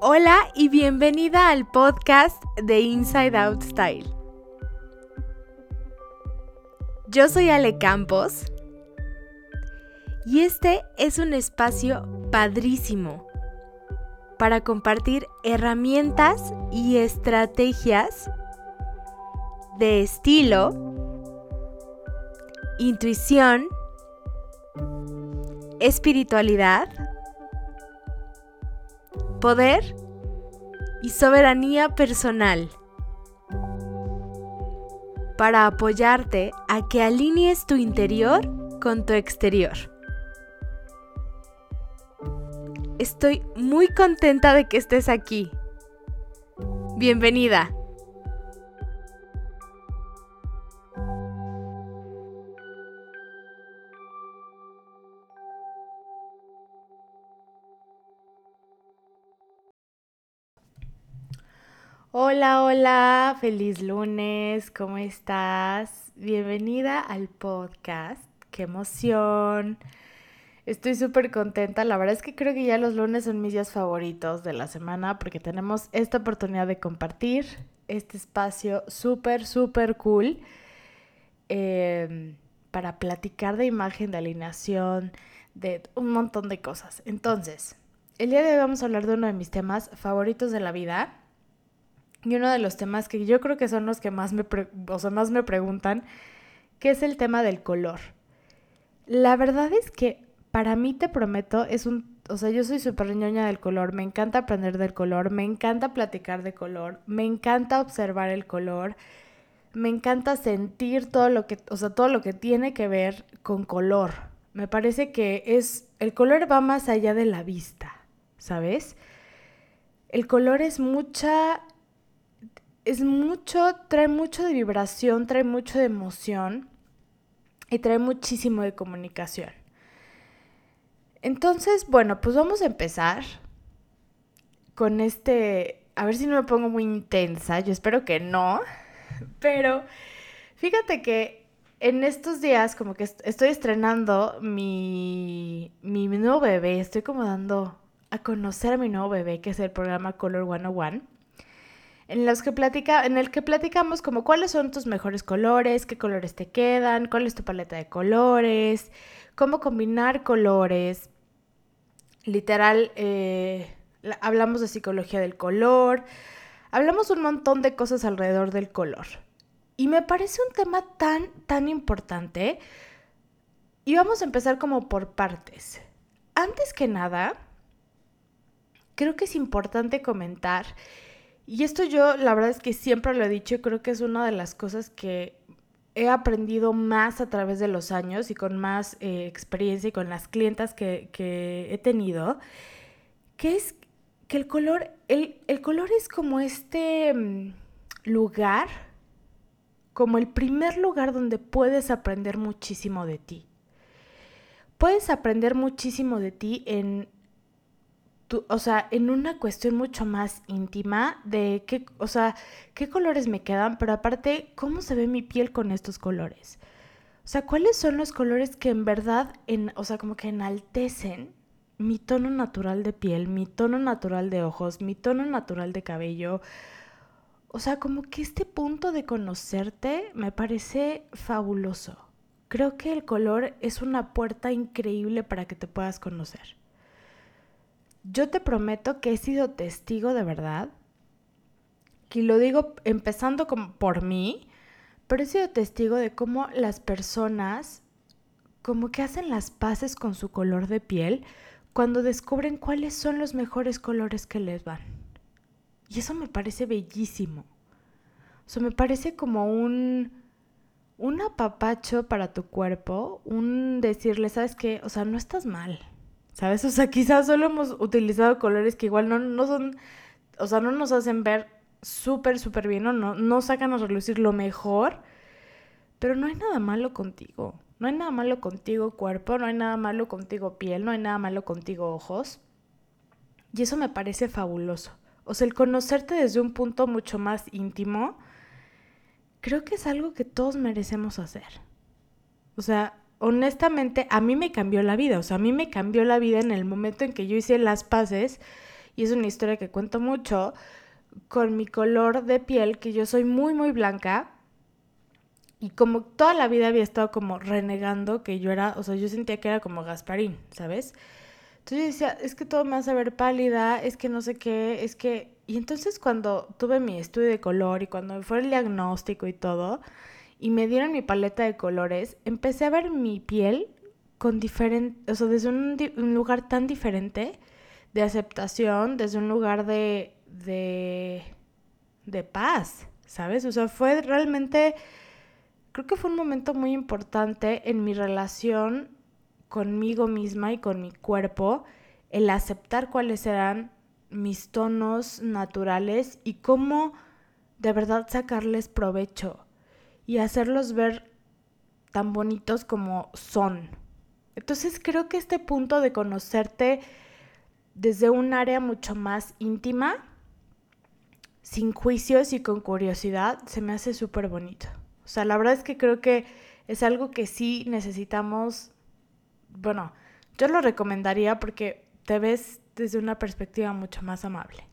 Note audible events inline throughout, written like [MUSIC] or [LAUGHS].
Hola y bienvenida al podcast de Inside Out Style. Yo soy Ale Campos y este es un espacio padrísimo para compartir herramientas y estrategias de estilo, intuición, espiritualidad, poder y soberanía personal para apoyarte a que alinees tu interior con tu exterior. Estoy muy contenta de que estés aquí. Bienvenida. Hola, hola, feliz lunes, ¿cómo estás? Bienvenida al podcast, qué emoción. Estoy súper contenta, la verdad es que creo que ya los lunes son mis días favoritos de la semana porque tenemos esta oportunidad de compartir este espacio súper, súper cool em, para platicar de imagen, de alineación, de un montón de cosas. Entonces, el día de hoy vamos a hablar de uno de mis temas favoritos de la vida y uno de los temas que yo creo que son los que más me, o más me preguntan, que es el tema del color. La verdad es que para mí te prometo, es un, o sea, yo soy súper ñoña del color, me encanta aprender del color, me encanta platicar de color, me encanta observar el color, me encanta sentir todo lo que, o sea, todo lo que tiene que ver con color. Me parece que es, el color va más allá de la vista, ¿sabes? El color es mucha es mucho, trae mucho de vibración, trae mucho de emoción y trae muchísimo de comunicación. Entonces, bueno, pues vamos a empezar con este, a ver si no me pongo muy intensa, yo espero que no, [LAUGHS] pero fíjate que en estos días como que estoy estrenando mi, mi nuevo bebé, estoy como dando a conocer a mi nuevo bebé, que es el programa Color 101 en los que platica, en el que platicamos como cuáles son tus mejores colores, qué colores te quedan, cuál es tu paleta de colores, cómo combinar colores. Literal, eh, hablamos de psicología del color, hablamos un montón de cosas alrededor del color. Y me parece un tema tan, tan importante. Y vamos a empezar como por partes. Antes que nada, creo que es importante comentar y esto yo, la verdad es que siempre lo he dicho y creo que es una de las cosas que he aprendido más a través de los años y con más eh, experiencia y con las clientas que, he tenido, que es que el color, el, el color es como este mm, lugar, como el primer lugar donde puedes aprender muchísimo de ti. Puedes aprender muchísimo de ti en o sea, en una cuestión mucho más íntima de qué, o sea, qué colores me quedan, pero aparte, cómo se ve mi piel con estos colores. O sea, cuáles son los colores que en verdad, en, o sea, como que enaltecen mi tono natural de piel, mi tono natural de ojos, mi tono natural de cabello. O sea, como que este punto de conocerte me parece fabuloso. Creo que el color es una puerta increíble para que te puedas conocer. Yo te prometo que he sido testigo de verdad, y lo digo empezando por mí, pero he sido testigo de cómo las personas como que hacen las paces con su color de piel cuando descubren cuáles son los mejores colores que les van. Y eso me parece bellísimo. O sea, me parece como un, un apapacho para tu cuerpo, un decirle, ¿sabes qué? O sea, no estás mal. ¿Sabes? [LAUGHS] O sea, quizás solo hemos utilizado colores que igual no, no son, o sea, no nos hacen ver súper, súper bien o no, no sacan a relucir lo mejor, pero no hay nada malo contigo. No hay nada malo contigo cuerpo, no hay nada malo contigo piel, no hay nada malo contigo ojos. Y eso me parece fabuloso. O sea, el conocerte desde un punto mucho más íntimo, creo que es algo que todos merecemos hacer. O sea, honestamente, a mí me cambió la vida. O sea, a mí me cambió la vida en el momento en que yo hice las paces y es una historia que cuento mucho, con mi color de piel, que yo soy muy, muy blanca. Y como toda la vida había estado como renegando que yo era, o sea, yo sentía que era como Gasparín, ¿sabes? Entonces yo decía, es que todo me hace ver pálida, es que no sé qué, es que... Y entonces cuando tuve mi estudio de color y cuando fue el diagnóstico y todo, y me dieron mi paleta de colores, empecé a ver mi piel con diferente, o sea, desde un, lugar tan diferente de aceptación, desde un lugar de, de, de paz, ¿sabes? O sea, fue realmente, creo que fue un momento muy importante en mi relación conmigo misma y con mi cuerpo, el aceptar cuáles eran mis tonos naturales y cómo de verdad sacarles provecho y hacerlos ver tan bonitos como son. Entonces creo que este punto de conocerte desde un área mucho más íntima, sin juicios y con curiosidad, se me hace súper bonito. O sea, la verdad es que creo que es algo que sí necesitamos, bueno, yo lo recomendaría porque te ves desde una perspectiva mucho más amable.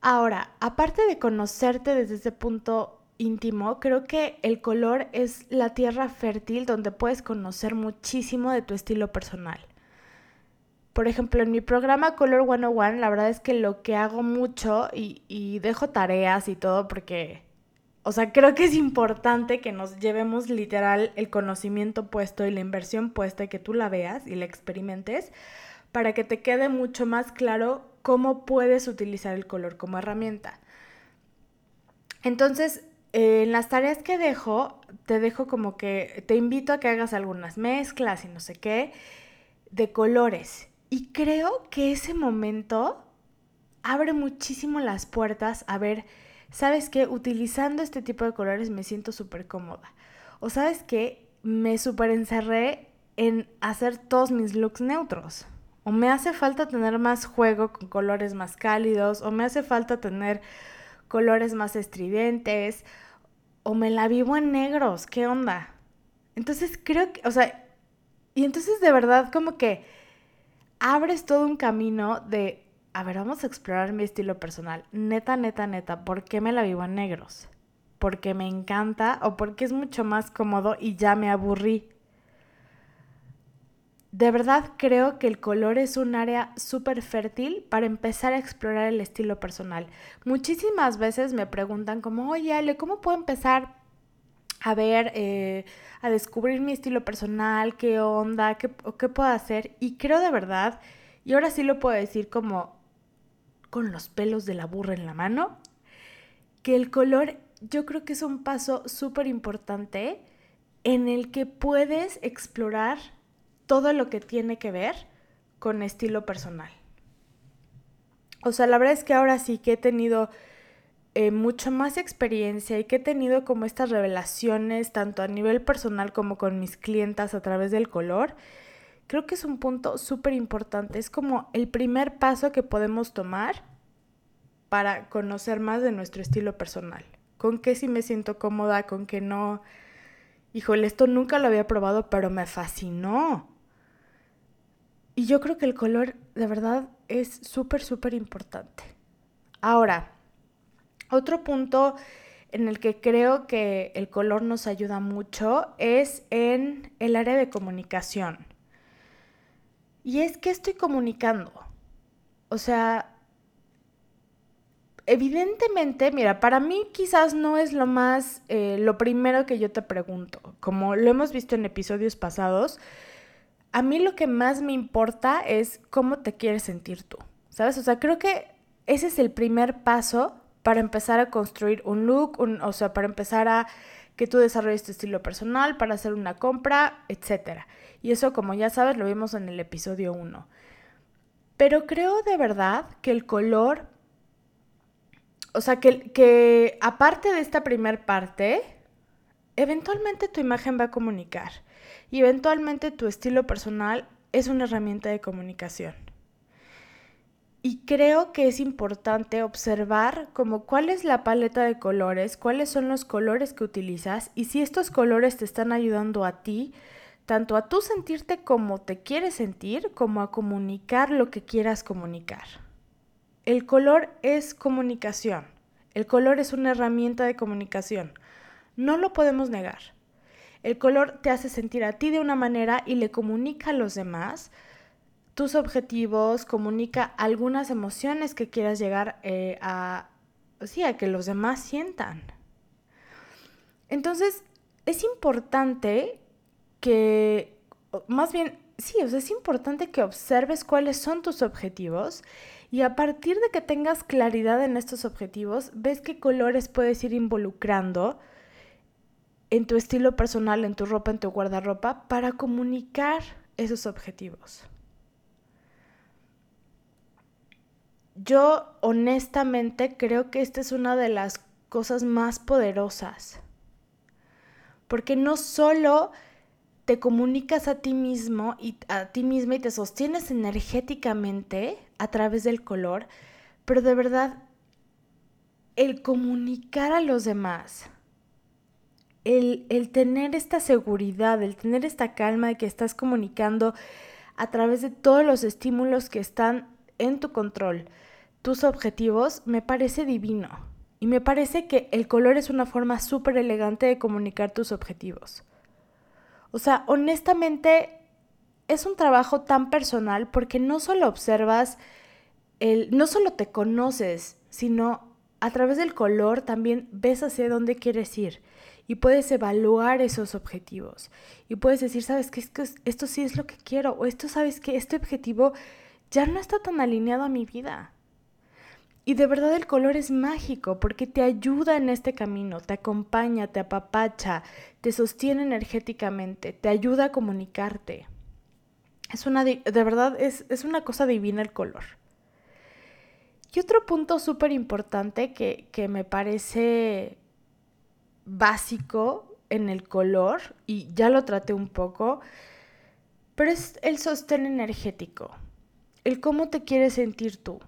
Ahora, aparte de conocerte desde ese punto íntimo, creo que el color es la tierra fértil donde puedes conocer muchísimo de tu estilo personal. Por ejemplo, en mi programa Color 101, la verdad es que lo que hago mucho y, y dejo tareas y todo porque, o sea, creo que es importante que nos llevemos literal el conocimiento puesto y la inversión puesta y que tú la veas y la experimentes para que te quede mucho más claro cómo puedes utilizar el color como herramienta. Entonces, en las tareas que dejo, te dejo como que te invito a que hagas algunas mezclas y no sé qué de colores. Y creo que ese momento abre muchísimo las puertas a ver, ¿sabes qué? Utilizando este tipo de colores me siento súper cómoda. O sabes qué? Me súper encerré en hacer todos mis looks neutros. O me hace falta tener más juego con colores más cálidos, o me hace falta tener colores más estridentes, o me la vivo en negros, ¿qué onda? Entonces creo que, o sea, y entonces de verdad como que abres todo un camino de, a ver, vamos a explorar mi estilo personal. Neta, neta, neta, ¿por qué me la vivo en negros? ¿Porque me encanta o porque es mucho más cómodo y ya me aburrí? De verdad creo que el color es un área súper fértil para empezar a explorar el estilo personal. Muchísimas veces me preguntan como, oye Ale, ¿cómo puedo empezar a ver, eh, a descubrir mi estilo personal, qué onda, qué, qué puedo hacer. Y creo de verdad, y ahora sí lo puedo decir como con los pelos de la burra en la mano, que el color yo creo que es un paso súper importante en el que puedes explorar todo lo que tiene que ver con estilo personal. O sea, la verdad es que ahora sí que he tenido eh, mucho más experiencia y que he tenido como estas revelaciones tanto a nivel personal como con mis clientas a través del color, creo que es un punto súper importante. Es como el primer paso que podemos tomar para conocer más de nuestro estilo personal. Con qué sí me siento cómoda, con qué no. Híjole, esto nunca lo había probado, pero me fascinó. Y yo creo que el color de verdad es súper, súper importante. Ahora, otro punto en el que creo que el color nos ayuda mucho es en el área de comunicación. Y es que estoy comunicando. O sea, evidentemente, mira, para mí quizás no es lo más, eh, lo primero que yo te pregunto. Como lo hemos visto en episodios pasados, a mí lo que más me importa es cómo te quieres sentir tú. ¿Sabes? O sea, creo que ese es el primer paso para empezar a construir un look, o sea, para empezar a que tú desarrolles tu estilo personal, para hacer una compra, etc. Y eso, como ya sabes, lo vimos en el episodio 1. Pero creo de verdad que el color, o sea, que, aparte de esta primer parte, eventualmente tu imagen va a comunicar y eventualmente tu estilo personal es una herramienta de comunicación. Y creo que es importante observar como cuál es la paleta de colores, cuáles son los colores que utilizas y si estos colores te están ayudando a ti, tanto a tú sentirte como te quieres sentir, como a comunicar lo que quieras comunicar. El color es comunicación. El color es una herramienta de comunicación. No lo podemos negar. El color te hace sentir a ti de una manera y le comunica a los demás tus objetivos, comunica algunas emociones que quieras llegar eh, a, sí, a que los demás sientan. Entonces, es importante que, más bien, sí, es importante que observes cuáles son tus objetivos y a partir de que tengas claridad en estos objetivos, ves qué colores puedes ir involucrando en tu estilo personal, en tu ropa, en tu guardarropa, para comunicar esos objetivos. Yo honestamente creo que esta es una de las cosas más poderosas. Porque no solo te comunicas a ti mismo y a ti misma y te sostienes energéticamente a través del color, pero de verdad el comunicar a los demás, el, el tener esta seguridad, el tener esta calma de que estás comunicando a través de todos los estímulos que están en tu control, tus objetivos, me parece divino. Y me parece que el color es una forma súper elegante de comunicar tus objetivos. O sea, honestamente, es un trabajo tan personal porque no solo observas, el, no solo te conoces, sino a través del color también ves hacia dónde quieres ir y puedes evaluar esos objetivos. Y puedes decir, sabes que esto, sí es lo que quiero, o esto sabes que este objetivo ya no está tan alineado a mi vida. Y de verdad el color es mágico porque te ayuda en este camino, te acompaña, te apapacha, te sostiene energéticamente, te ayuda a comunicarte. Es una, de verdad, es, es una cosa divina el color. Y otro punto súper importante que, que me parece básico en el color, y ya lo traté un poco, pero es el sostén energético, el cómo te quieres sentir tú.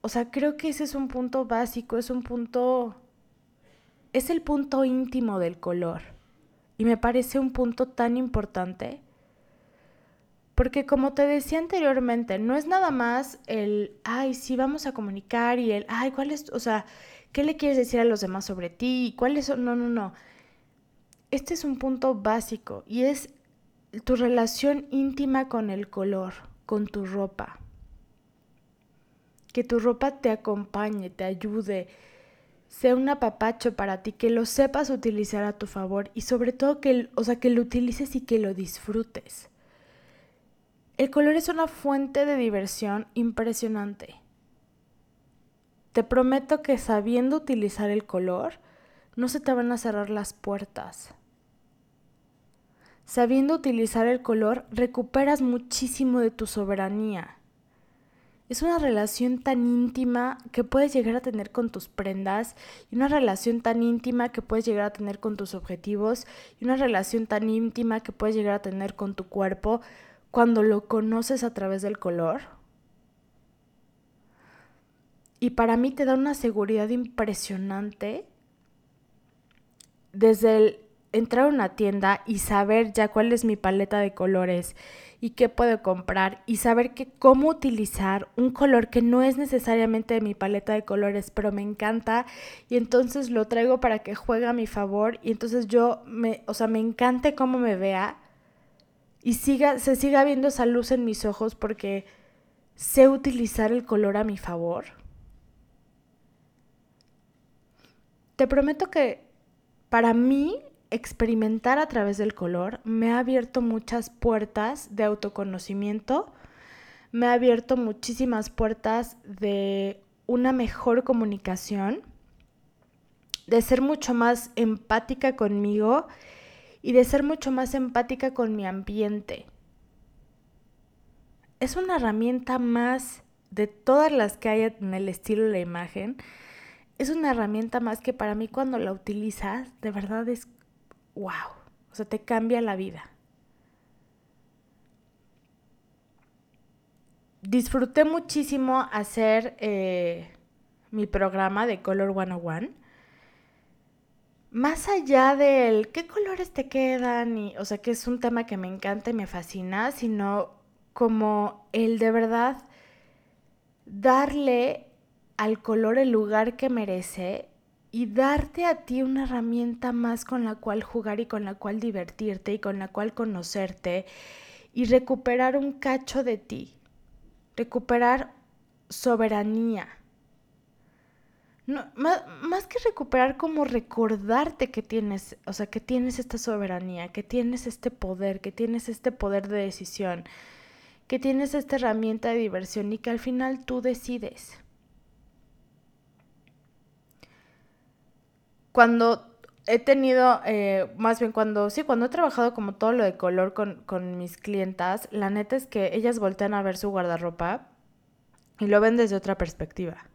O sea, creo que ese es un punto básico, es un punto, es el punto íntimo del color. Y me parece un punto tan importante. Porque como te decía anteriormente, no es nada más el, ay, sí, vamos a comunicar y el, ay, ¿cuál es, o sea, qué le quieres decir a los demás sobre ti? ¿Cuáles son? No, no, no. Este es un punto básico y es tu relación íntima con el color, con tu ropa que tu ropa te acompañe, te ayude, sea un apapacho para ti, que lo sepas utilizar a tu favor y sobre todo que, o sea, que lo utilices y que lo disfrutes. El color es una fuente de diversión impresionante. Te prometo que sabiendo utilizar el color, no se te van a cerrar las puertas. Sabiendo utilizar el color, recuperas muchísimo de tu soberanía es una relación tan íntima que puedes llegar a tener con tus prendas y una relación tan íntima que puedes llegar a tener con tus objetivos y una relación tan íntima que puedes llegar a tener con tu cuerpo cuando lo conoces a través del color. Y para mí te da una seguridad impresionante desde el entrar a una tienda y saber ya cuál es mi paleta de colores y qué puedo comprar y saber que cómo utilizar un color que no es necesariamente de mi paleta de colores, pero me encanta y entonces lo traigo para que juegue a mi favor y entonces yo me, o sea, me encante cómo me vea y siga se siga viendo esa luz en mis ojos porque sé utilizar el color a mi favor. Te prometo que para mí experimentar a través del color me ha abierto muchas puertas de autoconocimiento, me ha abierto muchísimas puertas de una mejor comunicación, de ser mucho más empática conmigo y de ser mucho más empática con mi ambiente. Es una herramienta más de todas las que hay en el estilo de la imagen. Es una herramienta más que para mí cuando la utilizas, de verdad es wow, o sea, te cambia la vida. Disfruté muchísimo hacer eh, mi programa de Color 101. Más allá del qué colores te quedan, y, o sea, que es un tema que me encanta y me fascina, sino como el de verdad darle al color el lugar que merece y darte a ti una herramienta más con la cual jugar y con la cual divertirte y con la cual conocerte y recuperar un cacho de ti, recuperar soberanía. Más, más, que recuperar, como recordarte que tienes, o sea, que tienes esta soberanía, que tienes este poder, que tienes este poder de decisión, que tienes esta herramienta de diversión y que al final tú decides. Cuando he tenido, eh, más bien cuando, sí, cuando he trabajado como todo lo de color con, mis clientas, la neta es que ellas voltean a ver su guardarropa y lo ven desde otra perspectiva.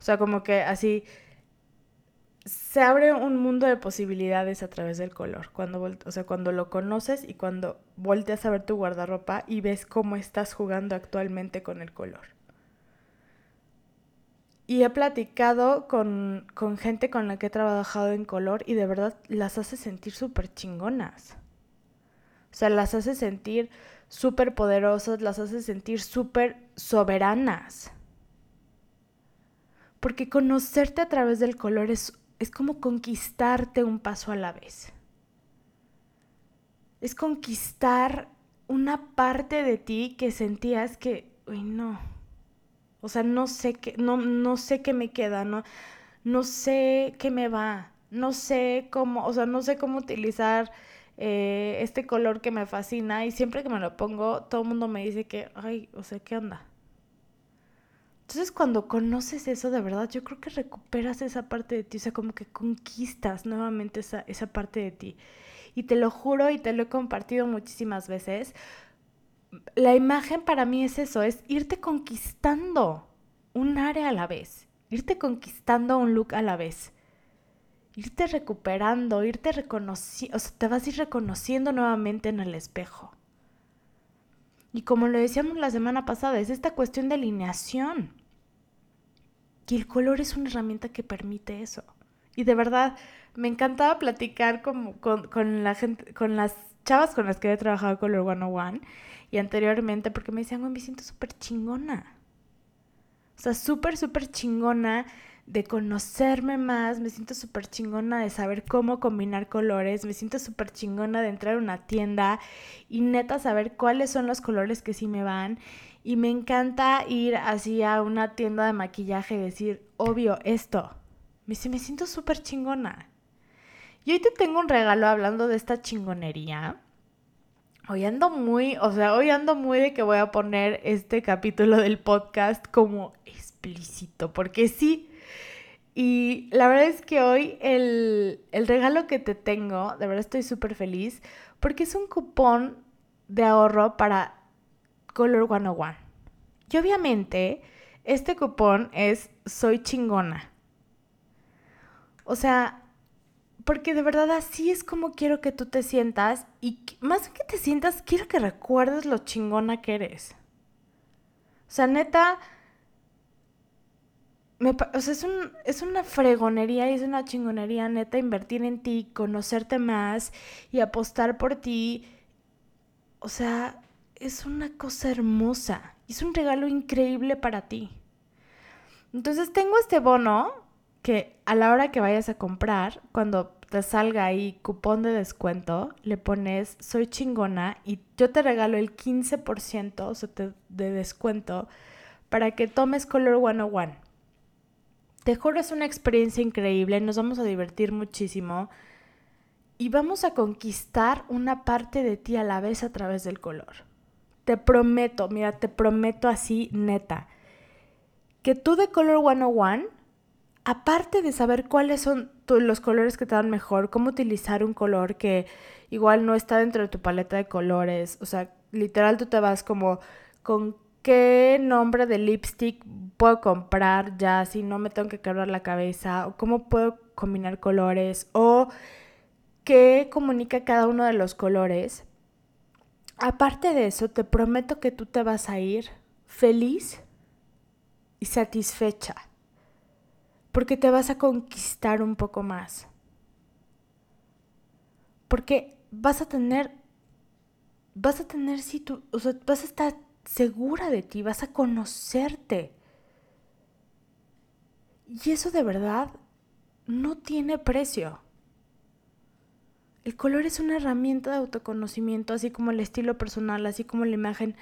O sea, como que así se abre un mundo de posibilidades a través del color. Cuando, o sea, cuando lo conoces y cuando volteas a ver tu guardarropa y ves cómo estás jugando actualmente con el color. Y he platicado con, con gente con la que he trabajado en color y de verdad las hace sentir súper chingonas. O sea, las hace sentir súper poderosas, las hace sentir súper soberanas. Porque conocerte a través del color es, es como conquistarte un paso a la vez. Es conquistar una parte de ti que sentías que, uy, no. O sea, no sé qué, no, no sé qué me queda, no, no sé qué me va, no sé cómo, o sea, no sé cómo utilizar eh, este color que me fascina y siempre que me lo pongo, todo el mundo me dice que, ay, o sea, ¿qué onda? Entonces cuando conoces eso de verdad, yo creo que recuperas esa parte de ti, o sea, como que conquistas nuevamente esa, esa parte de ti. Y te lo juro y te lo he compartido muchísimas veces. La imagen para mí es eso, es irte conquistando un área a la vez, irte conquistando un look a la vez, irte recuperando, irte reconociendo, o sea, te vas a ir reconociendo nuevamente en el espejo. Y como lo decíamos la semana pasada, es esta cuestión de alineación. Y el color es una herramienta que permite eso. Y de verdad, me encantaba platicar con, con, la gente, con las chavas con las que he trabajado Color 101 y anteriormente, porque me decían, me siento súper chingona. O sea, súper, súper chingona de conocerme más, me siento súper chingona de saber cómo combinar colores, me siento súper chingona de entrar a una tienda y neta saber cuáles son los colores que sí me van. Y me encanta ir así a una tienda de maquillaje y decir, obvio, esto. Me, me siento súper chingona. Y hoy te tengo un regalo hablando de esta chingonería. Hoy ando muy, o sea, hoy ando muy de que voy a poner este capítulo del podcast como explícito, porque sí, y la verdad es que hoy el, regalo que te tengo, de verdad estoy súper feliz, porque es un cupón de ahorro para Color 101. Y obviamente, este cupón es Soy chingona. O sea, porque de verdad así es como quiero que tú te sientas y más que te sientas, quiero que recuerdes lo chingona que eres. O sea, neta, o sea, es, un, es una fregonería y es una chingonería neta invertir en ti, conocerte más y apostar por ti. O sea, es una cosa hermosa. Es un regalo increíble para ti. Entonces tengo este bono que a la hora que vayas a comprar, cuando te salga ahí cupón de descuento, le pones soy chingona y yo te regalo el 15% de descuento para que tomes Color 101. Te juro, es una experiencia increíble, nos vamos a divertir muchísimo y vamos a conquistar una parte de ti a la vez a través del color. Te prometo, mira, te prometo así, neta, que tú de Color 101, aparte de saber cuáles son los colores que te dan mejor, cómo utilizar un color que igual no está dentro de tu paleta de colores, o sea, literal tú te vas como con qué nombre de lipstick puedo comprar ya si no me tengo que quebrar la cabeza o cómo puedo combinar colores o qué comunica cada uno de los colores. Aparte de eso, te prometo que tú te vas a ir feliz y satisfecha porque te vas a conquistar un poco más. Porque vas a tener vas a tener si tú, o sea, vas a estar segura de ti, vas a conocerte. Y eso de verdad no tiene precio. El color es una herramienta de autoconocimiento, así como el estilo personal, así como la imagen.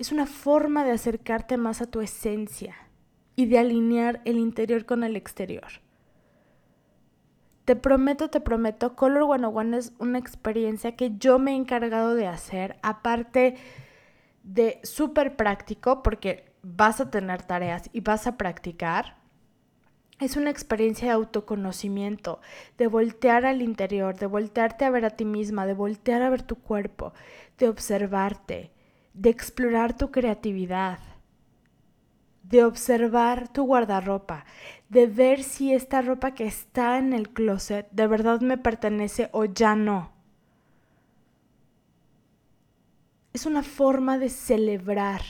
Es una forma de acercarte más a tu esencia y de alinear el interior con el exterior. Te prometo, te prometo, Color One es una experiencia que yo me he encargado de hacer, aparte de súper práctico, porque vas a tener tareas y vas a practicar. Es una experiencia de autoconocimiento, de voltear al interior, de voltearte a ver a ti misma, de voltear a ver tu cuerpo, de observarte, de explorar tu creatividad de observar tu guardarropa, de ver si esta ropa que está en el closet de verdad me pertenece o ya no. Es una forma de celebrar.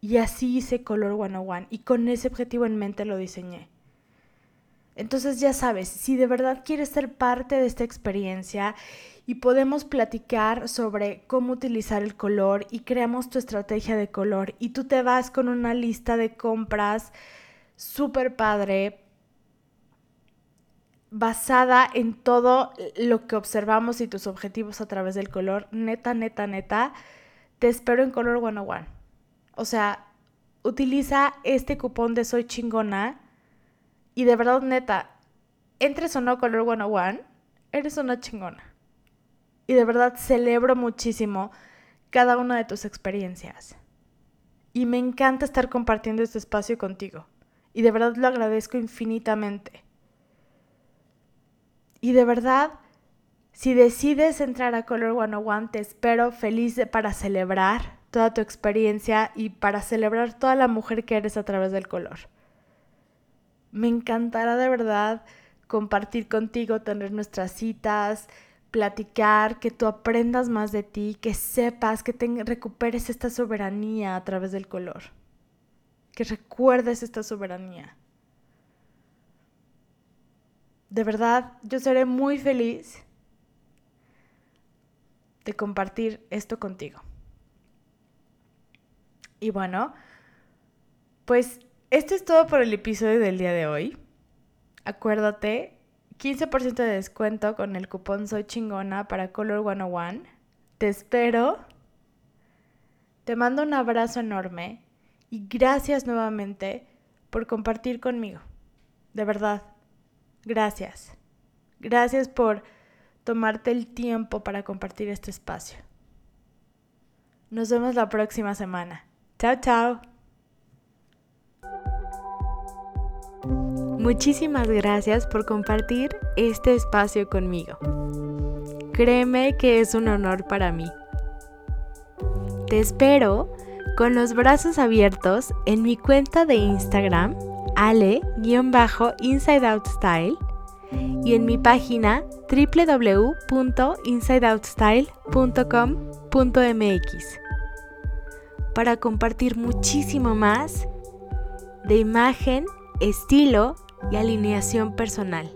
Y así hice Color 101 y con ese objetivo en mente lo diseñé. Entonces ya sabes, si de verdad quieres ser parte de esta experiencia y podemos platicar sobre cómo utilizar el color y creamos tu estrategia de color y tú te vas con una lista de compras súper padre basada en todo lo que observamos y tus objetivos a través del color, neta, neta, neta, te espero en Color 101. O sea, utiliza este cupón de Soy Chingona y de verdad, neta, entres o no Color 101, eres una chingona y de verdad celebro muchísimo cada una de tus experiencias. Y me encanta estar compartiendo este espacio contigo. Y de verdad lo agradezco infinitamente. Y de verdad, si decides entrar a Color 101, te espero feliz para celebrar toda tu experiencia y para celebrar toda la mujer que eres a través del color. Me encantará de verdad compartir contigo, tener nuestras citas, platicar, que tú aprendas más de ti, que sepas, que te recuperes esta soberanía a través del color, que recuerdes esta soberanía. De verdad, yo seré muy feliz de compartir esto contigo. Y bueno, pues esto es todo por el episodio del día de hoy. Acuérdate 15% de descuento con el cupón Soy Chingona para Color 101. Te espero. Te mando un abrazo enorme y gracias nuevamente por compartir conmigo. De verdad, gracias. Gracias por tomarte el tiempo para compartir este espacio. Nos vemos la próxima semana. Chao, chao. Muchísimas gracias por compartir este espacio conmigo. Créeme que es un honor para mí. Te espero con los brazos abiertos en mi cuenta de Instagram, ale-insideoutstyle, y en mi página www.insideoutstyle.com.mx para compartir muchísimo más de imagen, estilo y alineación personal.